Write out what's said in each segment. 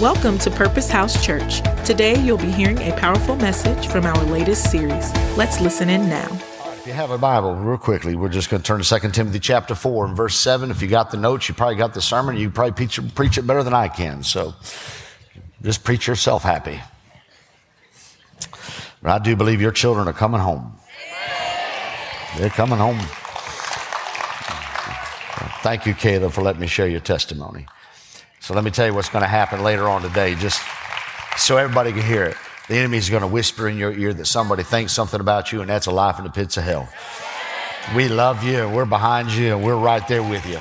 Welcome to Purpose House Church. Today you'll be hearing a powerful message from our latest series. Let's listen in now. If you have a Bible, real quickly, we're just going to turn to 2 Timothy chapter 4 and verse 7. If you got the notes, you probably got the sermon. You probably preach, preach it better than I can. So just preach yourself happy. But I do believe your children are coming home. They're coming home. Thank you, Caleb, for letting me share your testimony. So let me tell you what's going to happen later on today, just so everybody can hear it. The enemy is going to whisper in your ear that somebody thinks something about you, and that's a life in the pits of hell. We love you, and we're behind you, and we're right there with you.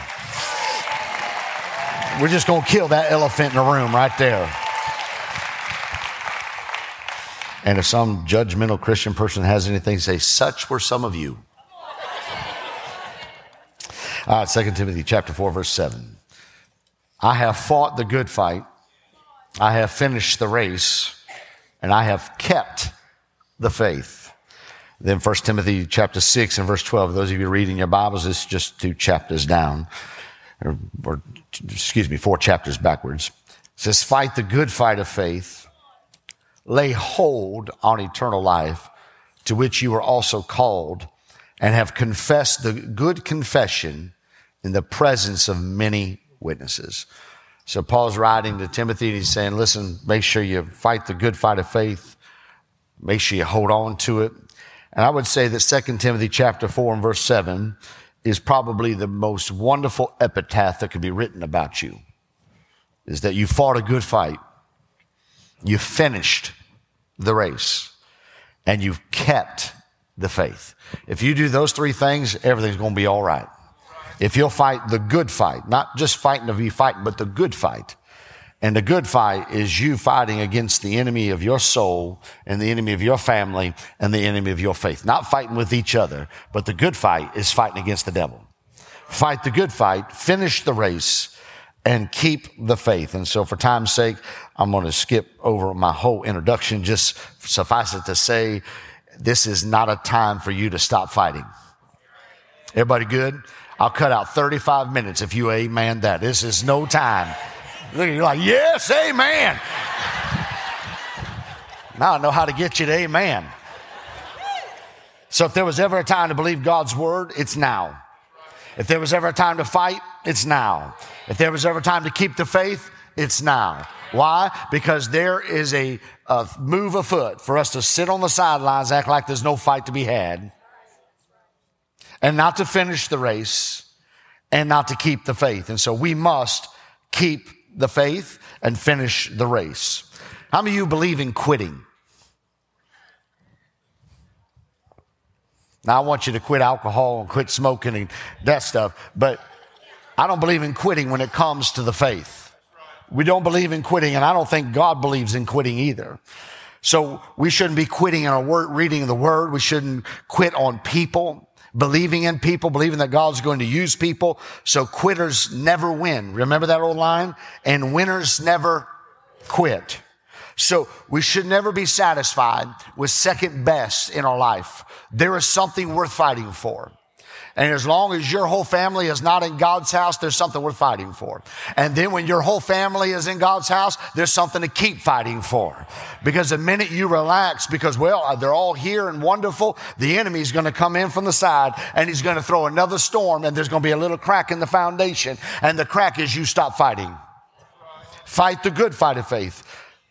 We're just going to kill that elephant in the room right there. And if some judgmental Christian person has anything to say, such were some of you. All right, 2 Timothy chapter 4, verse 7. I have fought the good fight. I have finished the race and I have kept the faith. Then 1 Timothy chapter 6 and verse 12. Those of you reading your Bibles, it's just two chapters down, or, or excuse me, four chapters backwards. It says, fight the good fight of faith, lay hold on eternal life, to which you were also called, and have confessed the good confession in the presence of many witnesses. So Paul's writing to Timothy and he's saying, listen, make sure you fight the good fight of faith. Make sure you hold on to it. And I would say that 2 Timothy chapter 4 and verse 7 is probably the most wonderful epitaph that could be written about you. Is that you fought a good fight. You finished the race and you've kept the faith. If you do those three things, everything's going to be all right. If you'll fight the good fight, not just fighting of you fighting, but the good fight. And the good fight is you fighting against the enemy of your soul and the enemy of your family and the enemy of your faith. Not fighting with each other, but the good fight is fighting against the devil. Fight the good fight, finish the race, and keep the faith. And so for time's sake, I'm going to skip over my whole introduction. Just suffice it to say, this is not a time for you to stop fighting. Everybody good? I'll cut out 35 minutes if you amen that. This is no time. Look, you're like, yes, amen. now I know how to get you to amen. So if there was ever a time to believe God's word, it's now. If there was ever a time to fight, it's now. If there was ever a time to keep the faith, it's now. Why? Because there is a, a move afoot for us to sit on the sidelines, act like there's no fight to be had and not to finish the race and not to keep the faith. And so we must keep the faith and finish the race. How many of you believe in quitting? Now, I want you to quit alcohol and quit smoking and that stuff, but I don't believe in quitting when it comes to the faith. We don't believe in quitting, and I don't think God believes in quitting either. So we shouldn't be quitting in our word, reading the word. We shouldn't quit on people believing in people, believing that God's going to use people. So quitters never win. Remember that old line? And winners never quit. So we should never be satisfied with second best in our life. There is something worth fighting for. And as long as your whole family is not in God's house, there's something worth fighting for. And then when your whole family is in God's house, there's something to keep fighting for. Because the minute you relax, because well, uh, they're all here and wonderful, the enemy is going to come in from the side and he's going to throw another storm and there's going to be a little crack in the foundation. And the crack is you stop fighting. Fight the good fight of faith.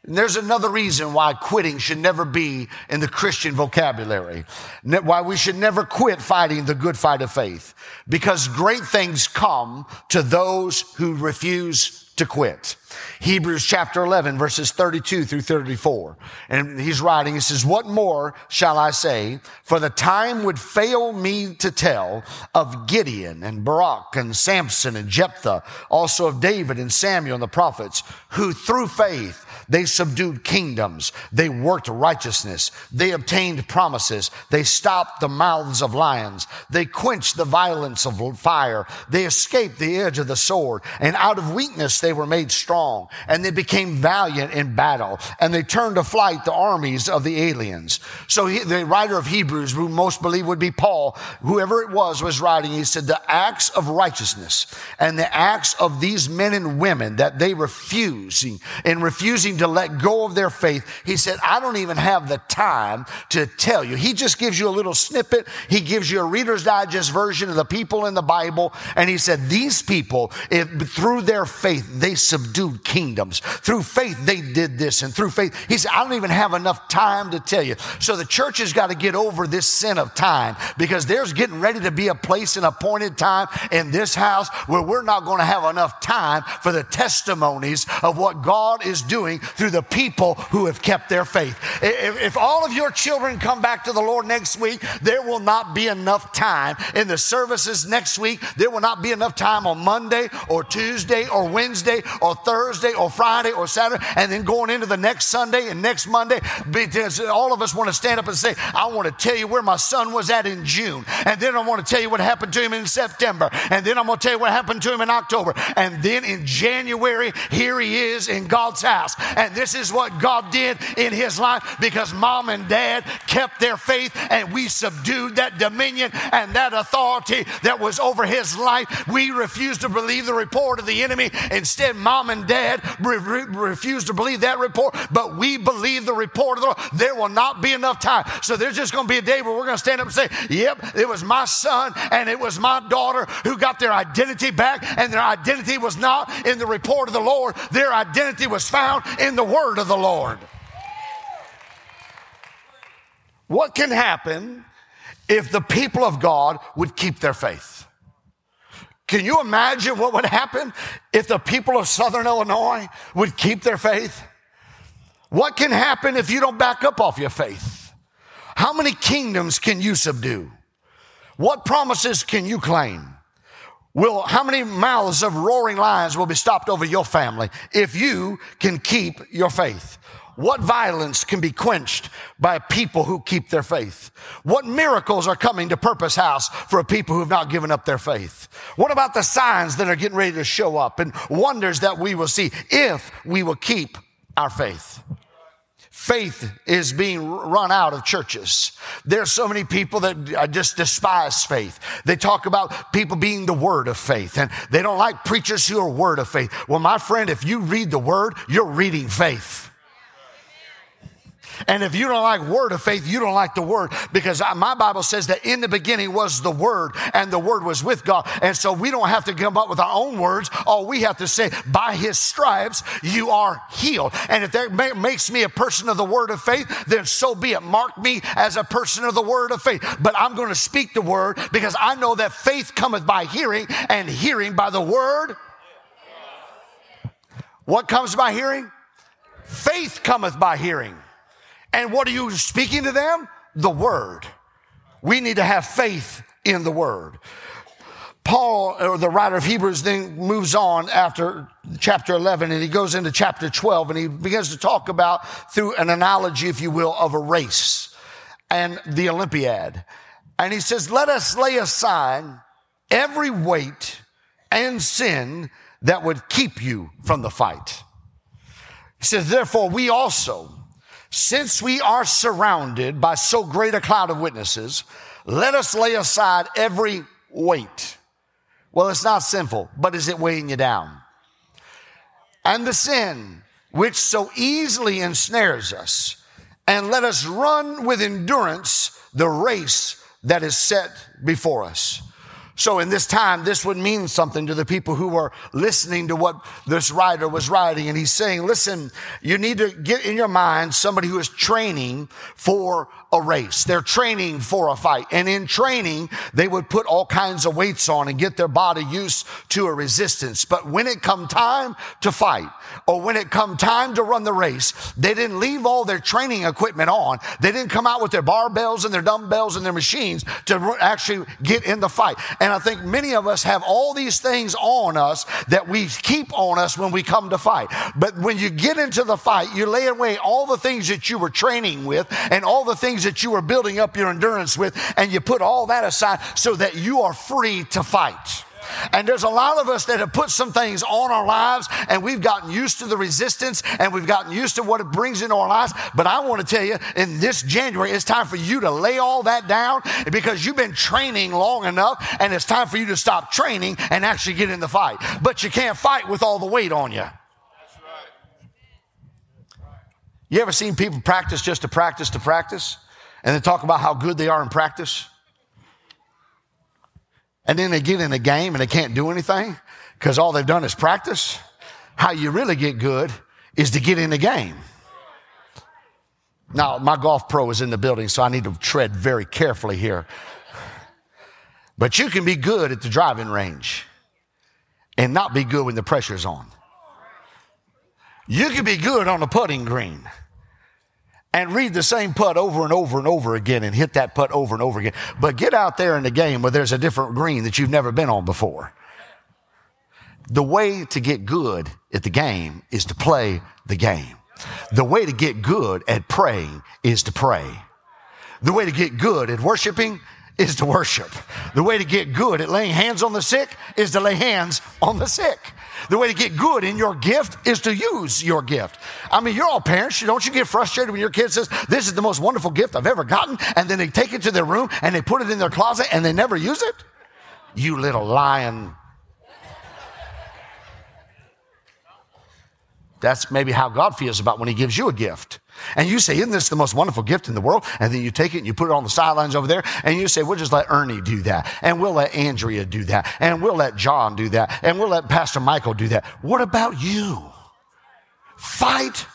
And there's another reason why quitting should never be in the Christian vocabulary. Why we should never quit fighting the good fight of faith. Because great things come to those who refuse to quit. Hebrews chapter 11 verses 32 through 34. And he's writing, he says, what more shall I say? For the time would fail me to tell of Gideon and Barak and Samson and Jephthah, also of David and Samuel and the prophets, who through faith They subdued kingdoms. They worked righteousness. They obtained promises. They stopped the mouths of lions. They quenched the violence of fire. They escaped the edge of the sword. And out of weakness, they were made strong. And they became valiant in battle. And they turned to flight the armies of the aliens. So he, the writer of Hebrews, who most believe would be Paul, whoever it was, was writing, he said, the acts of righteousness and the acts of these men and women that they refusing in refusing to let go of their faith. He said, I don't even have the time to tell you. He just gives you a little snippet. He gives you a Reader's Digest version of the people in the Bible. And he said, these people, if, through their faith, they subdued kingdoms. Through faith, they did this. And through faith, he said, I don't even have enough time to tell you. So the church has got to get over this sin of time because there's getting ready to be a place and appointed time in this house where we're not going to have enough time for the testimonies of what God is doing through the people who have kept their faith. If, if all of your children come back to the Lord next week, there will not be enough time in the services next week. There will not be enough time on Monday or Tuesday or Wednesday or Thursday or Friday or Saturday and then going into the next Sunday and next Monday because all of us want to stand up and say, I want to tell you where my son was at in June. And then I want to tell you what happened to him in September. And then I'm going to tell you what happened to him in October. And then in January, here he is in God's house. And this is what God did in his life because mom and dad kept their faith and we subdued that dominion and that authority that was over his life. We refused to believe the report of the enemy. Instead, mom and dad re- re- refused to believe that report, but we believe the report of the Lord. There will not be enough time. So there's just going to be a day where we're going to stand up and say, Yep, it was my son and it was my daughter who got their identity back, and their identity was not in the report of the Lord. Their identity was found in the word of the Lord. What can happen if the people of God would keep their faith? Can you imagine what would happen if the people of Southern Illinois would keep their faith? What can happen if you don't back up off your faith? How many kingdoms can you subdue? What promises can you claim? Will, how many mouths of roaring lions will be stopped over your family if you can keep your faith? What violence can be quenched by people who keep their faith? What miracles are coming to Purpose House for people who have not given up their faith? What about the signs that are getting ready to show up and wonders that we will see if we will keep our faith? Faith is being run out of churches. There's so many people that just despise faith. They talk about people being the word of faith and they don't like preachers who are word of faith. Well, my friend, if you read the word, you're reading faith. And if you don't like word of faith, you don't like the word because my Bible says that in the beginning was the word and the word was with God. And so we don't have to come up with our own words. All we have to say, by his stripes, you are healed. And if that makes me a person of the word of faith, then so be it. Mark me as a person of the word of faith. But I'm going to speak the word because I know that faith cometh by hearing and hearing by the word. What comes by hearing? Faith cometh by hearing. And what are you speaking to them? The word. We need to have faith in the word. Paul, or the writer of Hebrews, then moves on after chapter 11 and he goes into chapter 12 and he begins to talk about, through an analogy, if you will, of a race and the Olympiad. And he says, Let us lay aside every weight and sin that would keep you from the fight. He says, Therefore, we also, since we are surrounded by so great a cloud of witnesses, let us lay aside every weight. Well, it's not sinful, but is it weighing you down? And the sin which so easily ensnares us, and let us run with endurance the race that is set before us. So in this time, this would mean something to the people who were listening to what this writer was writing. And he's saying, listen, you need to get in your mind somebody who is training for a race. They're training for a fight. And in training, they would put all kinds of weights on and get their body used to a resistance. But when it come time to fight or when it come time to run the race, they didn't leave all their training equipment on. They didn't come out with their barbells and their dumbbells and their machines to actually get in the fight. And I think many of us have all these things on us that we keep on us when we come to fight. But when you get into the fight, you lay away all the things that you were training with and all the things that you were building up your endurance with, and you put all that aside so that you are free to fight. And there's a lot of us that have put some things on our lives and we've gotten used to the resistance and we've gotten used to what it brings into our lives. But I want to tell you, in this January, it's time for you to lay all that down because you've been training long enough and it's time for you to stop training and actually get in the fight. But you can't fight with all the weight on you. You ever seen people practice just to practice to practice? And then talk about how good they are in practice? and then they get in a game and they can't do anything because all they've done is practice. How you really get good is to get in the game. Now, my golf pro is in the building, so I need to tread very carefully here. But you can be good at the driving range and not be good when the pressure's on. You can be good on the putting green and read the same putt over and over and over again and hit that putt over and over again. But get out there in the game where there's a different green that you've never been on before. The way to get good at the game is to play the game. The way to get good at praying is to pray. The way to get good at worshiping is to worship. The way to get good at laying hands on the sick is to lay hands on the sick. The way to get good in your gift is to use your gift. I mean, you're all parents. Don't you get frustrated when your kid says, This is the most wonderful gift I've ever gotten? And then they take it to their room and they put it in their closet and they never use it? You little lion. That's maybe how God feels about when He gives you a gift. And you say, Isn't this the most wonderful gift in the world? And then you take it and you put it on the sidelines over there, and you say, We'll just let Ernie do that, and we'll let Andrea do that, and we'll let John do that, and we'll let Pastor Michael do that. What about you? Fight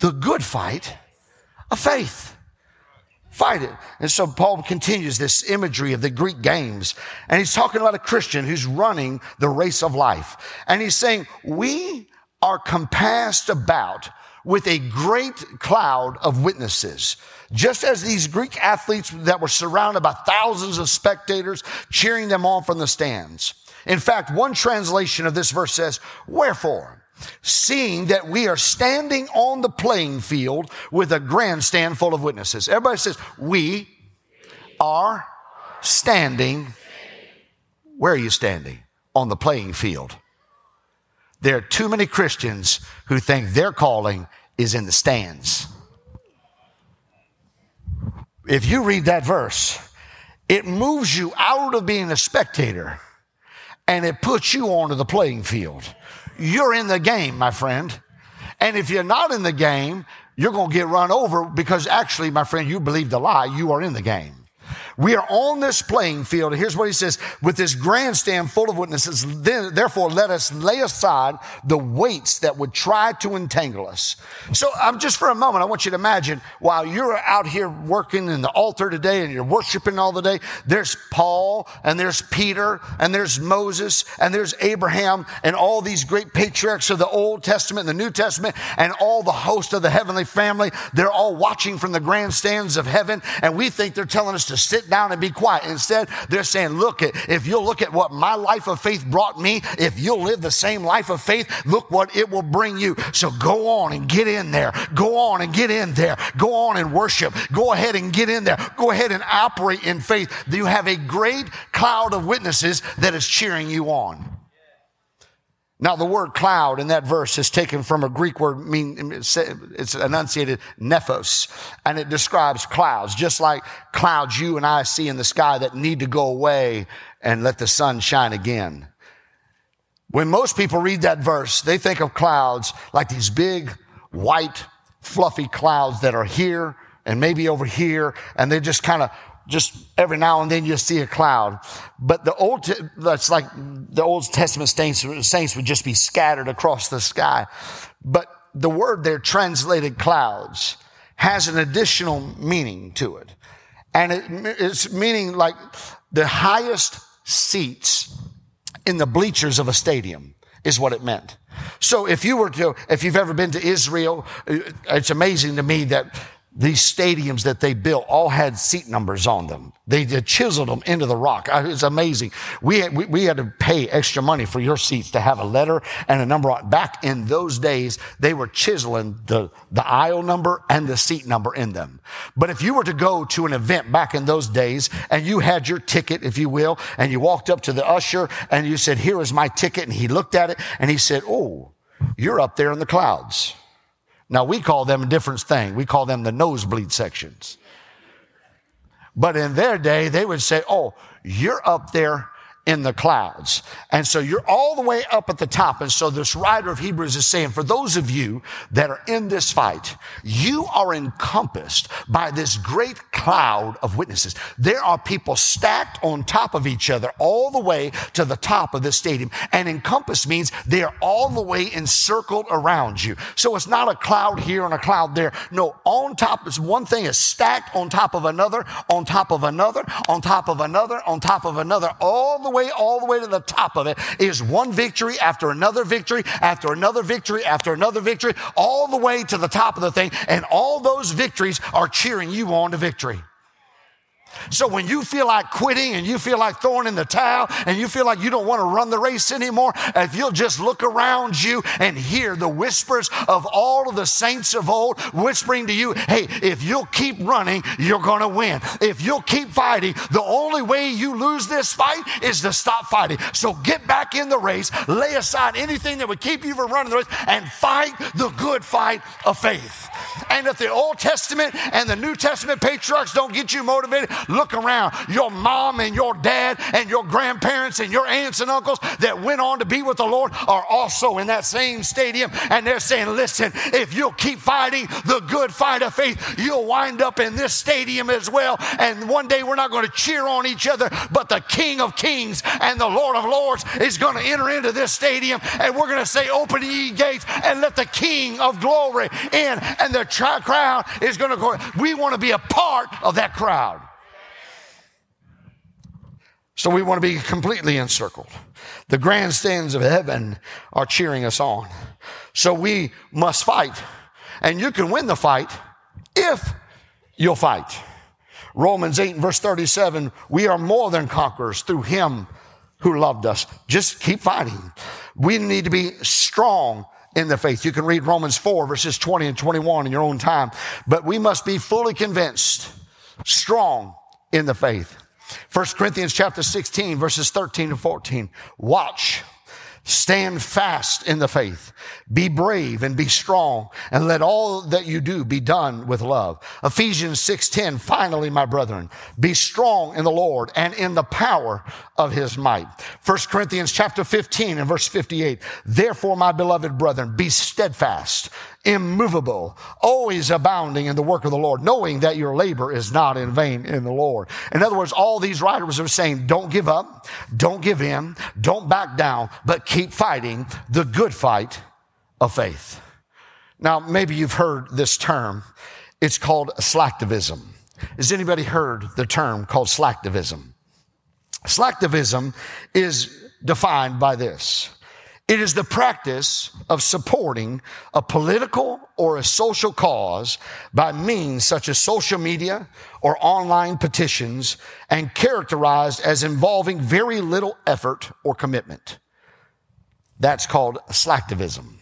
the good fight of faith. Fight it. And so Paul continues this imagery of the Greek games, and he's talking about a Christian who's running the race of life. And he's saying, We are compassed about with a great cloud of witnesses. Just as these Greek athletes that were surrounded by thousands of spectators cheering them on from the stands. In fact, one translation of this verse says, Wherefore, seeing that we are standing on the playing field with a grandstand full of witnesses. Everybody says, We are standing. Where are you standing? On the playing field. There are too many Christians who think their calling is in the stands. If you read that verse, it moves you out of being a spectator and it puts you onto the playing field. You're in the game, my friend. And if you're not in the game, you're going to get run over because actually, my friend, you believe the lie. You are in the game. We are on this playing field. And Here's what he says with this grandstand full of witnesses. Then, therefore, let us lay aside the weights that would try to entangle us. So, I'm just for a moment, I want you to imagine while you're out here working in the altar today and you're worshiping all the day, there's Paul and there's Peter and there's Moses and there's Abraham and all these great patriarchs of the Old Testament and the New Testament and all the host of the heavenly family. They're all watching from the grandstands of heaven. And we think they're telling us to sit down and be quiet. Instead, they're saying, look, if you'll look at what my life of faith brought me, if you'll live the same life of faith, look what it will bring you. So go on and get in there. Go on and get in there. Go on and worship. Go ahead and get in there. Go ahead and operate in faith. You have a great cloud of witnesses that is cheering you on. Now, the word cloud in that verse is taken from a Greek word, mean, it's enunciated nephos, and it describes clouds, just like clouds you and I see in the sky that need to go away and let the sun shine again. When most people read that verse, they think of clouds like these big, white, fluffy clouds that are here and maybe over here, and they just kind of just every now and then you see a cloud. But the old, that's like the Old Testament saints, saints would just be scattered across the sky. But the word there translated clouds has an additional meaning to it. And it, it's meaning like the highest seats in the bleachers of a stadium is what it meant. So if you were to, if you've ever been to Israel, it's amazing to me that these stadiums that they built all had seat numbers on them. They chiseled them into the rock. Uh, it's amazing. We had, we, we, had to pay extra money for your seats to have a letter and a number on. Back in those days, they were chiseling the, the aisle number and the seat number in them. But if you were to go to an event back in those days and you had your ticket, if you will, and you walked up to the usher and you said, here is my ticket. And he looked at it and he said, Oh, you're up there in the clouds. Now we call them a different thing. We call them the nosebleed sections. But in their day, they would say, Oh, you're up there in the clouds. And so you're all the way up at the top. And so this writer of Hebrews is saying, for those of you that are in this fight, you are encompassed by this great cloud of witnesses. There are people stacked on top of each other all the way to the top of the stadium. And encompassed means they are all the way encircled around you. So it's not a cloud here and a cloud there. No, on top is one thing is stacked on top of another, on top of another, on top of another, on top of another, all the way, all the way to the top of it is one victory after another victory, after another victory, after another victory, all the way to the top of the thing. And all those victories are cheering you on to victory. So when you feel like quitting and you feel like throwing in the towel and you feel like you don't want to run the race anymore, if you'll just look around you and hear the whispers of all of the saints of old whispering to you, hey, if you'll keep running, you're going to win. If you'll keep fighting, the only way you lose this fight is to stop fighting. So get back in the race, lay aside anything that would keep you from running the race, and fight the good fight of faith. And if the Old Testament and the New Testament patriarchs don't get you motivated, look around. Your mom and your dad and your grandparents and your aunts and uncles that went on to be with the Lord are also in that same stadium. And they're saying, listen, if you'll keep fighting the good fight of faith, you'll wind up in this stadium as well. And one day we're not going to cheer on each other, but the King of Kings and the Lord of Lords is going to enter into this stadium. And we're going to say, open ye gates and let the King of glory in. And the crowd is going to go. We want to be a part of that crowd. So we want to be completely encircled. The grandstands of heaven are cheering us on. So we must fight. And you can win the fight if you'll fight. Romans 8 and verse 37, we are more than conquerors through him who loved us. Just keep fighting. We need to be strong in the faith. You can read Romans 4 verses 20 and 21 in your own time, but we must be fully convinced, strong in the faith. 1 Corinthians chapter 16 verses 13 to 14. Watch Stand fast in the faith. Be brave and be strong and let all that you do be done with love. Ephesians 6:10 Finally my brethren be strong in the Lord and in the power of his might. 1 Corinthians chapter 15 and verse 58 Therefore my beloved brethren be steadfast immovable, always abounding in the work of the Lord, knowing that your labor is not in vain in the Lord. In other words, all these writers are saying, don't give up, don't give in, don't back down, but keep fighting the good fight of faith. Now, maybe you've heard this term. It's called slacktivism. Has anybody heard the term called slacktivism? Slacktivism is defined by this. It is the practice of supporting a political or a social cause by means such as social media or online petitions and characterized as involving very little effort or commitment. That's called slacktivism.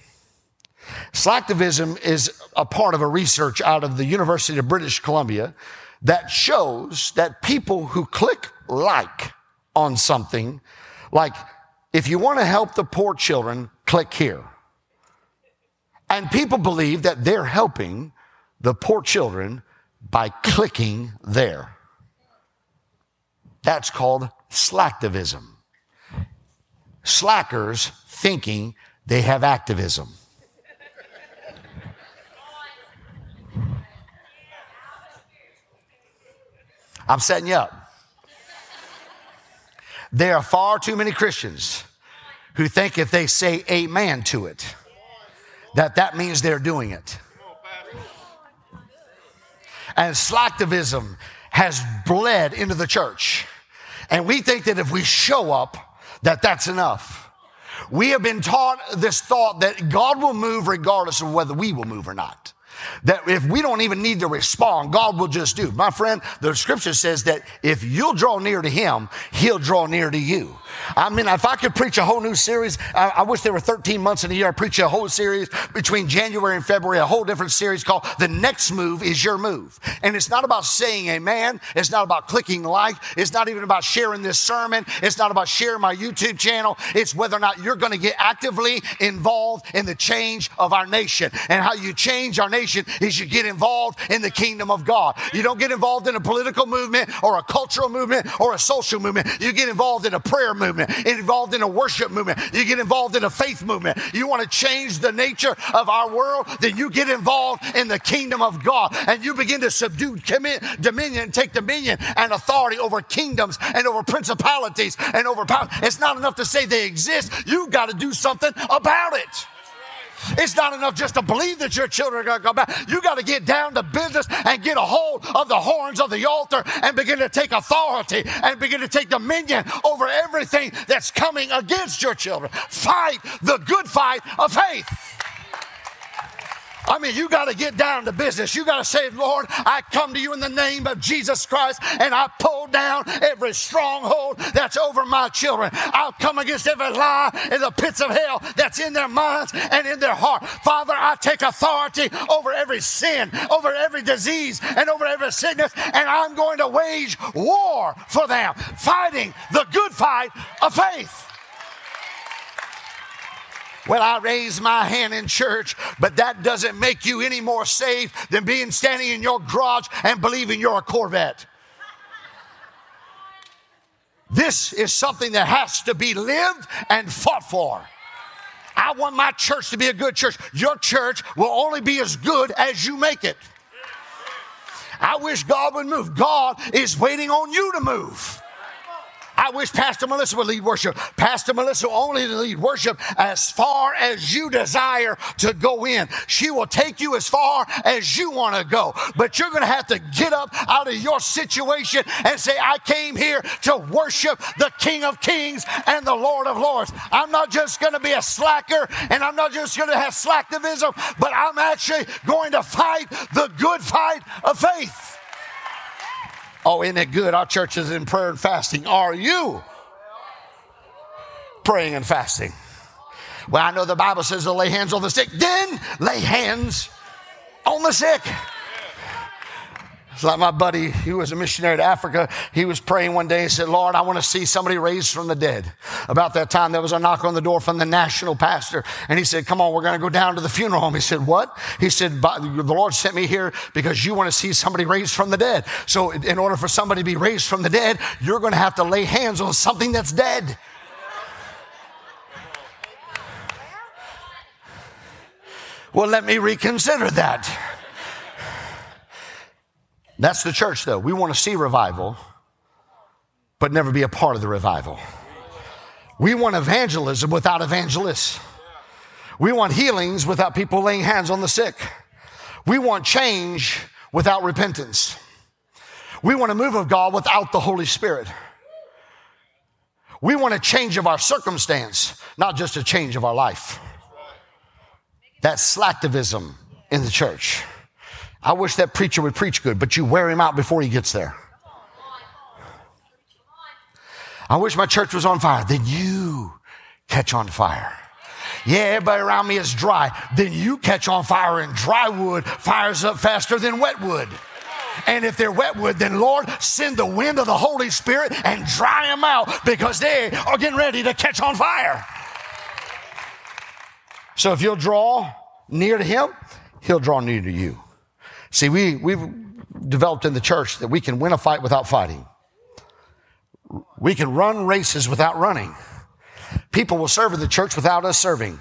Slacktivism is a part of a research out of the University of British Columbia that shows that people who click like on something like if you want to help the poor children, click here. And people believe that they're helping the poor children by clicking there. That's called slacktivism. Slackers thinking they have activism. I'm setting you up. There are far too many Christians who think if they say amen to it, that that means they're doing it. And slacktivism has bled into the church. And we think that if we show up, that that's enough. We have been taught this thought that God will move regardless of whether we will move or not. That if we don't even need to respond, God will just do. My friend, the scripture says that if you'll draw near to him, he'll draw near to you. I mean, if I could preach a whole new series, I, I wish there were 13 months in a year. I preach a whole series between January and February, a whole different series called The Next Move is Your Move. And it's not about saying amen. It's not about clicking like. It's not even about sharing this sermon. It's not about sharing my YouTube channel. It's whether or not you're going to get actively involved in the change of our nation. And how you change our nation is you get involved in the kingdom of God. You don't get involved in a political movement or a cultural movement or a social movement. You get involved in a prayer movement movement, involved in a worship movement, you get involved in a faith movement. You want to change the nature of our world, then you get involved in the kingdom of God and you begin to subdue commit, dominion, take dominion and authority over kingdoms and over principalities and over power. It's not enough to say they exist. You got to do something about it. It's not enough just to believe that your children are going to come back. You got to get down to business and get a hold of the horns of the altar and begin to take authority and begin to take dominion over everything that's coming against your children. Fight the good fight of faith. I mean, you got to get down to business. You got to say, Lord, I come to you in the name of Jesus Christ and I pull down every stronghold that's over my children. I'll come against every lie in the pits of hell that's in their minds and in their heart. Father, I take authority over every sin, over every disease, and over every sickness, and I'm going to wage war for them, fighting the good fight of faith. Well, I raise my hand in church, but that doesn't make you any more safe than being standing in your garage and believing you're a Corvette. This is something that has to be lived and fought for. I want my church to be a good church. Your church will only be as good as you make it. I wish God would move. God is waiting on you to move. I wish Pastor Melissa would lead worship. Pastor Melissa will only lead worship as far as you desire to go in. She will take you as far as you want to go. But you're going to have to get up out of your situation and say, I came here to worship the King of Kings and the Lord of Lords. I'm not just going to be a slacker and I'm not just going to have slacktivism, but I'm actually going to fight the good fight of faith. Oh, isn't it good? Our church is in prayer and fasting. Are you praying and fasting? Well, I know the Bible says to lay hands on the sick, then lay hands on the sick. It's like my buddy, he was a missionary to Africa. He was praying one day and said, Lord, I want to see somebody raised from the dead. About that time, there was a knock on the door from the national pastor. And he said, Come on, we're going to go down to the funeral home. He said, What? He said, The Lord sent me here because you want to see somebody raised from the dead. So, in order for somebody to be raised from the dead, you're going to have to lay hands on something that's dead. Well, let me reconsider that. That's the church, though. We want to see revival, but never be a part of the revival. We want evangelism without evangelists. We want healings without people laying hands on the sick. We want change without repentance. We want a move of God without the Holy Spirit. We want a change of our circumstance, not just a change of our life. That's slacktivism in the church. I wish that preacher would preach good, but you wear him out before he gets there. I wish my church was on fire. Then you catch on fire. Yeah, everybody around me is dry. Then you catch on fire and dry wood fires up faster than wet wood. And if they're wet wood, then Lord, send the wind of the Holy Spirit and dry them out because they are getting ready to catch on fire. So if you'll draw near to Him, He'll draw near to you. See, we, we've developed in the church that we can win a fight without fighting. We can run races without running. People will serve in the church without us serving.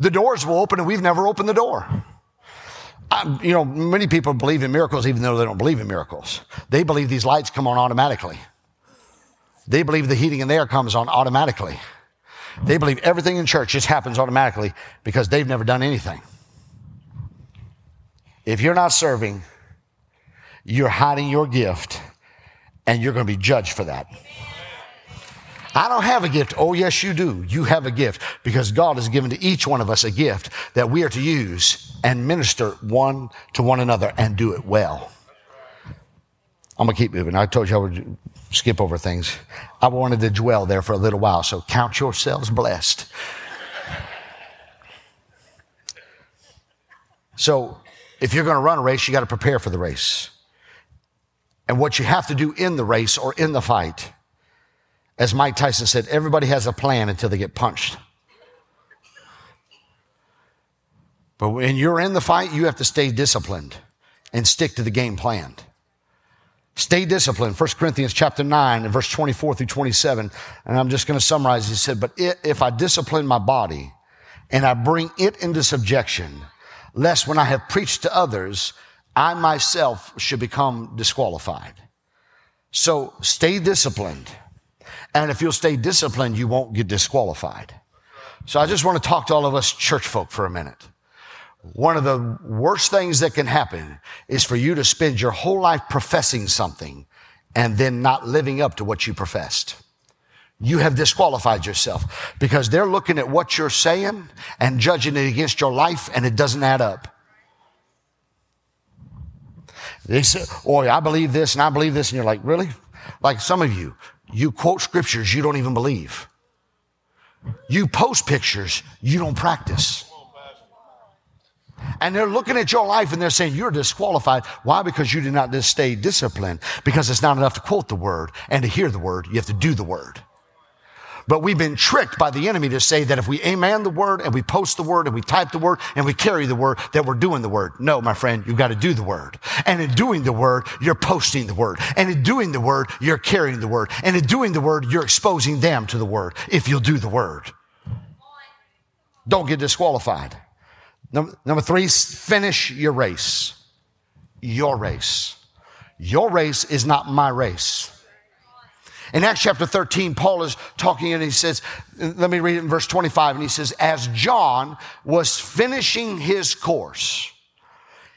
The doors will open and we've never opened the door. I, you know, many people believe in miracles even though they don't believe in miracles. They believe these lights come on automatically. They believe the heating in there comes on automatically. They believe everything in church just happens automatically because they've never done anything. If you're not serving, you're hiding your gift and you're going to be judged for that. I don't have a gift. Oh, yes, you do. You have a gift because God has given to each one of us a gift that we are to use and minister one to one another and do it well. I'm going to keep moving. I told you I would skip over things. I wanted to dwell there for a little while, so count yourselves blessed. So, if you're going to run a race, you got to prepare for the race. And what you have to do in the race or in the fight, as Mike Tyson said, everybody has a plan until they get punched. But when you're in the fight, you have to stay disciplined and stick to the game plan. Stay disciplined. 1 Corinthians chapter 9 and verse 24 through 27. And I'm just going to summarize. He said, but if I discipline my body and I bring it into subjection, lest when I have preached to others, I myself should become disqualified. So stay disciplined. And if you'll stay disciplined, you won't get disqualified. So I just want to talk to all of us church folk for a minute. One of the worst things that can happen is for you to spend your whole life professing something and then not living up to what you professed. You have disqualified yourself because they're looking at what you're saying and judging it against your life and it doesn't add up. They say, oh, I believe this and I believe this. And you're like, really? Like some of you, you quote scriptures you don't even believe. You post pictures you don't practice. And they're looking at your life and they're saying you're disqualified. Why? Because you did not stay disciplined. Because it's not enough to quote the word and to hear the word. You have to do the word. But we've been tricked by the enemy to say that if we amen the word and we post the word and we type the word and we carry the word, that we're doing the word. No, my friend, you've got to do the word. And in doing the word, you're posting the word. And in doing the word, you're carrying the word. And in doing the word, you're exposing them to the word if you'll do the word. Don't get disqualified. Number, number three, finish your race. Your race. Your race is not my race. In Acts chapter 13, Paul is talking and he says, let me read it in verse 25, and he says, As John was finishing his course,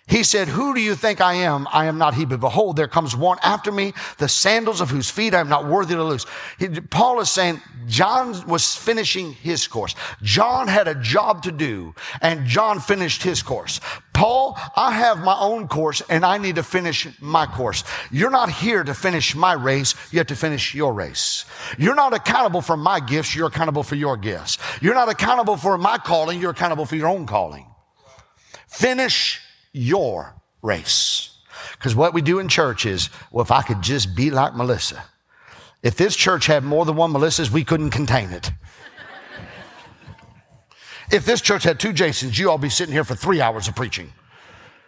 he said, Who do you think I am? I am not he, but behold, there comes one after me, the sandals of whose feet I am not worthy to loose. He, Paul is saying, John was finishing his course. John had a job to do, and John finished his course. Paul, I have my own course, and I need to finish my course. You're not here to finish my race, you have to finish your race. You're not accountable for my gifts, you're accountable for your gifts. You're not accountable for my calling, you're accountable for your own calling. Finish your race. Because what we do in church is, well, if I could just be like Melissa. If this church had more than one Melissas, we couldn't contain it. if this church had two Jasons, you all be sitting here for three hours of preaching.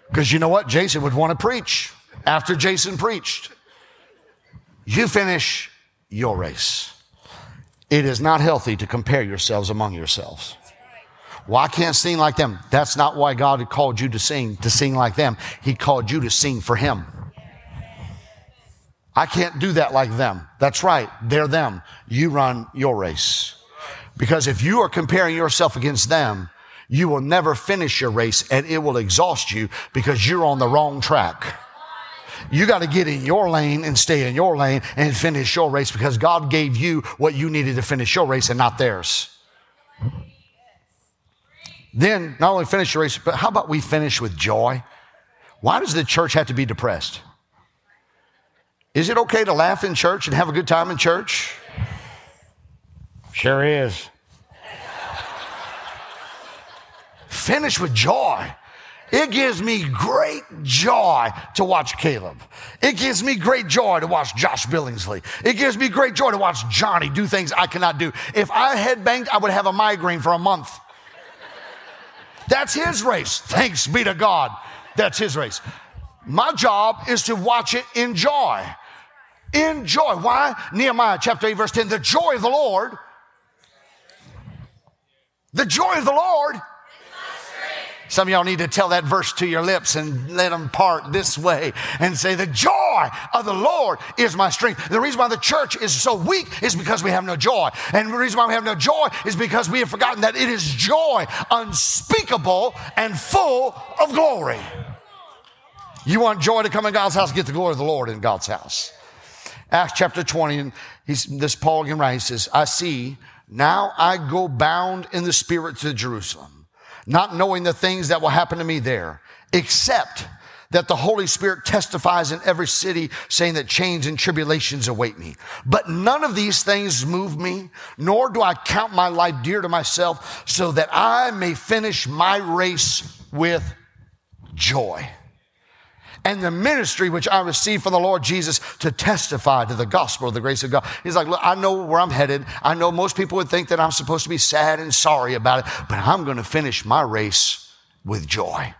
Because you know what? Jason would want to preach after Jason preached. You finish your race. It is not healthy to compare yourselves among yourselves. Well, I can't sing like them. That's not why God had called you to sing, to sing like them. He called you to sing for Him. I can't do that like them. That's right. They're them. You run your race. Because if you are comparing yourself against them, you will never finish your race and it will exhaust you because you're on the wrong track. You got to get in your lane and stay in your lane and finish your race because God gave you what you needed to finish your race and not theirs. Then not only finish the race, but how about we finish with joy? Why does the church have to be depressed? Is it okay to laugh in church and have a good time in church? Sure is. Finish with joy. It gives me great joy to watch Caleb. It gives me great joy to watch Josh Billingsley. It gives me great joy to watch Johnny do things I cannot do. If I had banked, I would have a migraine for a month. That's his race. Thanks be to God. That's his race. My job is to watch it in joy. In joy. Why? Nehemiah chapter 8, verse 10. The joy of the Lord. The joy of the Lord some of y'all need to tell that verse to your lips and let them part this way and say, The joy of the Lord is my strength. The reason why the church is so weak is because we have no joy. And the reason why we have no joy is because we have forgotten that it is joy unspeakable and full of glory. You want joy to come in God's house, get the glory of the Lord in God's house. Acts chapter 20, and he's, this Paul again writes, he says, I see, now I go bound in the spirit to Jerusalem not knowing the things that will happen to me there, except that the Holy Spirit testifies in every city saying that chains and tribulations await me. But none of these things move me, nor do I count my life dear to myself so that I may finish my race with joy. And the ministry which I received from the Lord Jesus to testify to the gospel of the grace of God. He's like, look, I know where I'm headed. I know most people would think that I'm supposed to be sad and sorry about it, but I'm going to finish my race with joy.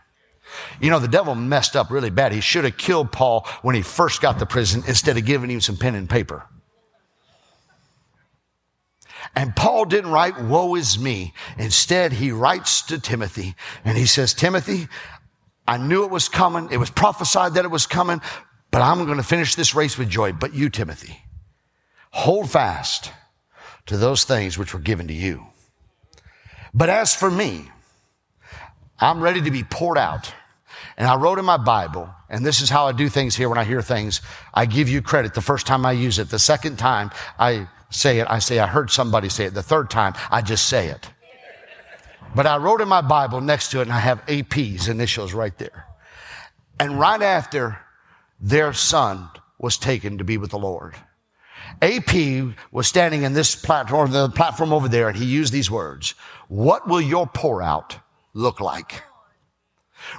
You know, the devil messed up really bad. He should have killed Paul when he first got to prison instead of giving him some pen and paper. And Paul didn't write, woe is me. Instead, he writes to Timothy and he says, Timothy, I knew it was coming. It was prophesied that it was coming, but I'm going to finish this race with joy. But you, Timothy, hold fast to those things which were given to you. But as for me, I'm ready to be poured out. And I wrote in my Bible, and this is how I do things here when I hear things. I give you credit the first time I use it. The second time I say it, I say, I heard somebody say it. The third time, I just say it. But I wrote in my Bible next to it, and I have AP's initials right there. And right after their son was taken to be with the Lord, AP was standing in this platform, the platform over there, and he used these words. What will your pour out look like?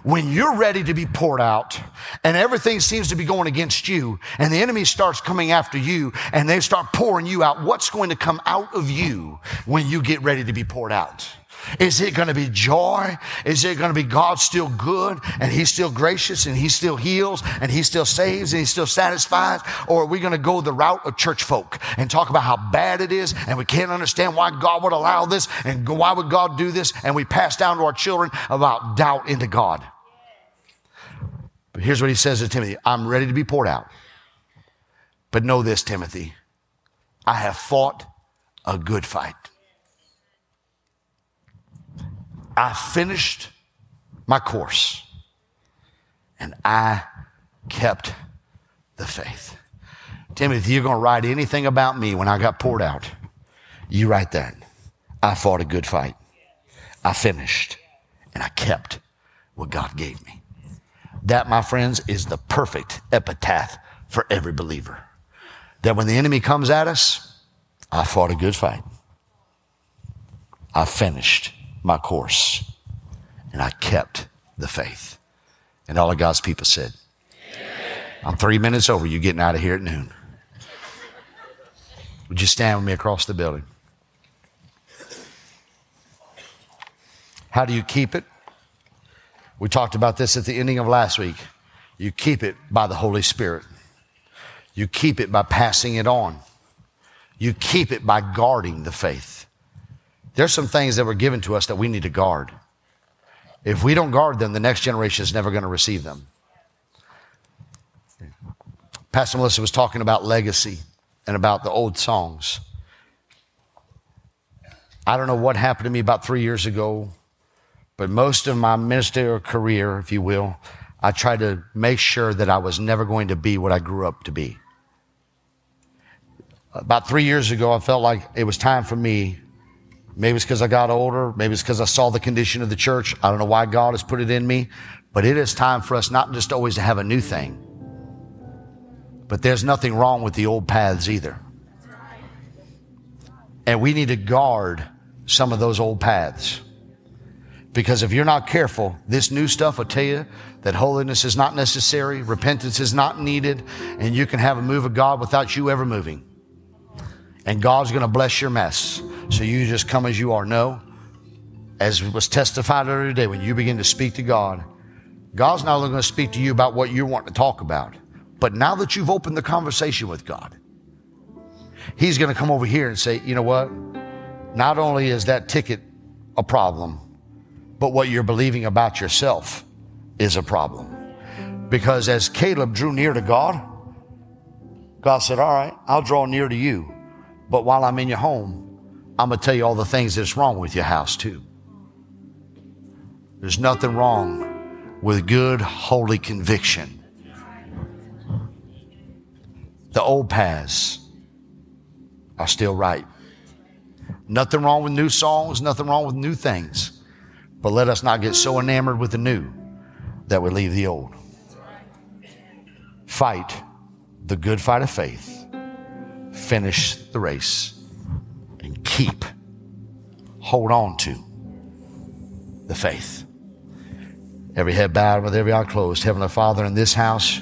When you're ready to be poured out and everything seems to be going against you and the enemy starts coming after you and they start pouring you out, what's going to come out of you when you get ready to be poured out? Is it going to be joy? Is it going to be God still good and He's still gracious and He still heals and He still saves and He still satisfies? Or are we going to go the route of church folk and talk about how bad it is and we can't understand why God would allow this and why would God do this? And we pass down to our children about doubt into God. But here's what He says to Timothy I'm ready to be poured out. But know this, Timothy, I have fought a good fight. I finished my course and I kept the faith. Timothy, if you're going to write anything about me when I got poured out. You write that. I fought a good fight. I finished and I kept what God gave me. That, my friends, is the perfect epitaph for every believer. That when the enemy comes at us, I fought a good fight. I finished my course and I kept the faith. And all of God's people said, I'm three minutes over You're getting out of here at noon. Would you stand with me across the building? How do you keep it? We talked about this at the ending of last week. You keep it by the Holy Spirit. You keep it by passing it on. You keep it by guarding the faith. There's some things that were given to us that we need to guard. If we don't guard them, the next generation is never going to receive them. Pastor Melissa was talking about legacy and about the old songs. I don't know what happened to me about three years ago, but most of my ministerial career, if you will, I tried to make sure that I was never going to be what I grew up to be. About three years ago, I felt like it was time for me Maybe it's because I got older. Maybe it's because I saw the condition of the church. I don't know why God has put it in me, but it is time for us not just always to have a new thing, but there's nothing wrong with the old paths either. And we need to guard some of those old paths. Because if you're not careful, this new stuff will tell you that holiness is not necessary, repentance is not needed, and you can have a move of God without you ever moving. And God's going to bless your mess. So you just come as you are. No. As was testified earlier today, when you begin to speak to God, God's not only going to speak to you about what you want to talk about, but now that you've opened the conversation with God, He's going to come over here and say, you know what? Not only is that ticket a problem, but what you're believing about yourself is a problem. Because as Caleb drew near to God, God said, All right, I'll draw near to you. But while I'm in your home, I'm going to tell you all the things that's wrong with your house, too. There's nothing wrong with good, holy conviction. The old paths are still right. Nothing wrong with new songs, nothing wrong with new things. But let us not get so enamored with the new that we leave the old. Fight the good fight of faith, finish the race, keep, hold on to the faith. Every head bowed with every eye closed. Heavenly Father, in this house,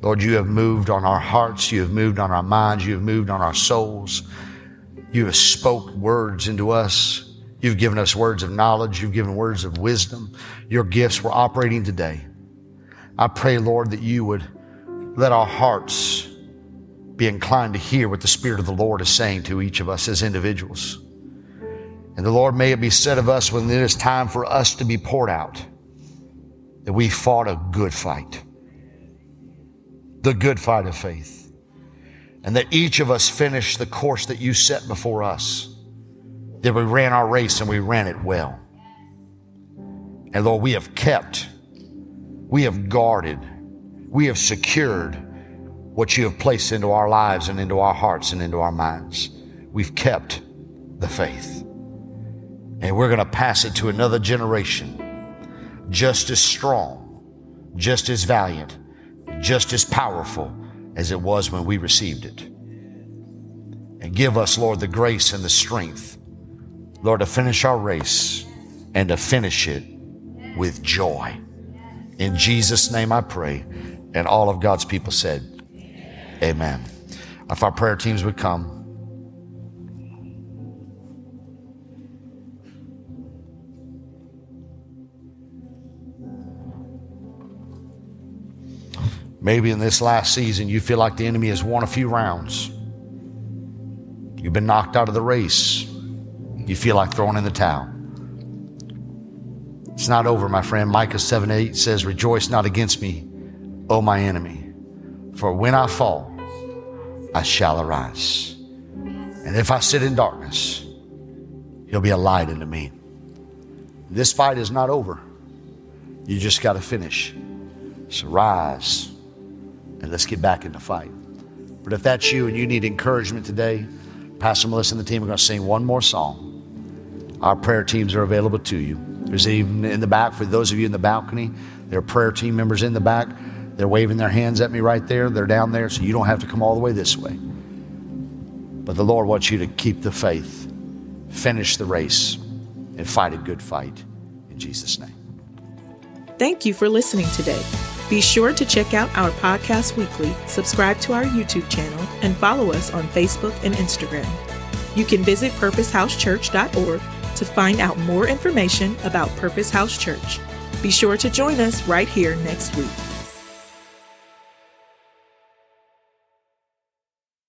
Lord, you have moved on our hearts. You have moved on our minds. You have moved on our souls. You have spoke words into us. You've given us words of knowledge. You've given words of wisdom. Your gifts were operating today. I pray, Lord, that you would let our hearts be inclined to hear what the Spirit of the Lord is saying to each of us as individuals. And the Lord, may it be said of us when it is time for us to be poured out that we fought a good fight, the good fight of faith, and that each of us finished the course that you set before us, that we ran our race and we ran it well. And Lord, we have kept, we have guarded, we have secured what you have placed into our lives and into our hearts and into our minds. We've kept the faith. And we're going to pass it to another generation just as strong, just as valiant, just as powerful as it was when we received it. And give us, Lord, the grace and the strength, Lord, to finish our race and to finish it with joy. In Jesus' name I pray. And all of God's people said, Amen. If our prayer teams would come. Maybe in this last season, you feel like the enemy has won a few rounds. You've been knocked out of the race. You feel like throwing in the towel. It's not over, my friend. Micah 7 8 says, Rejoice not against me, O my enemy. For when I fall, I shall arise. And if I sit in darkness, he'll be a light unto me. This fight is not over. You just got to finish. So rise and let's get back in the fight. But if that's you and you need encouragement today, Pastor Melissa and the team are going to sing one more song. Our prayer teams are available to you. There's even in the back, for those of you in the balcony, there are prayer team members in the back. They're waving their hands at me right there. They're down there, so you don't have to come all the way this way. But the Lord wants you to keep the faith, finish the race, and fight a good fight in Jesus' name. Thank you for listening today. Be sure to check out our podcast weekly, subscribe to our YouTube channel, and follow us on Facebook and Instagram. You can visit purposehousechurch.org to find out more information about Purpose House Church. Be sure to join us right here next week.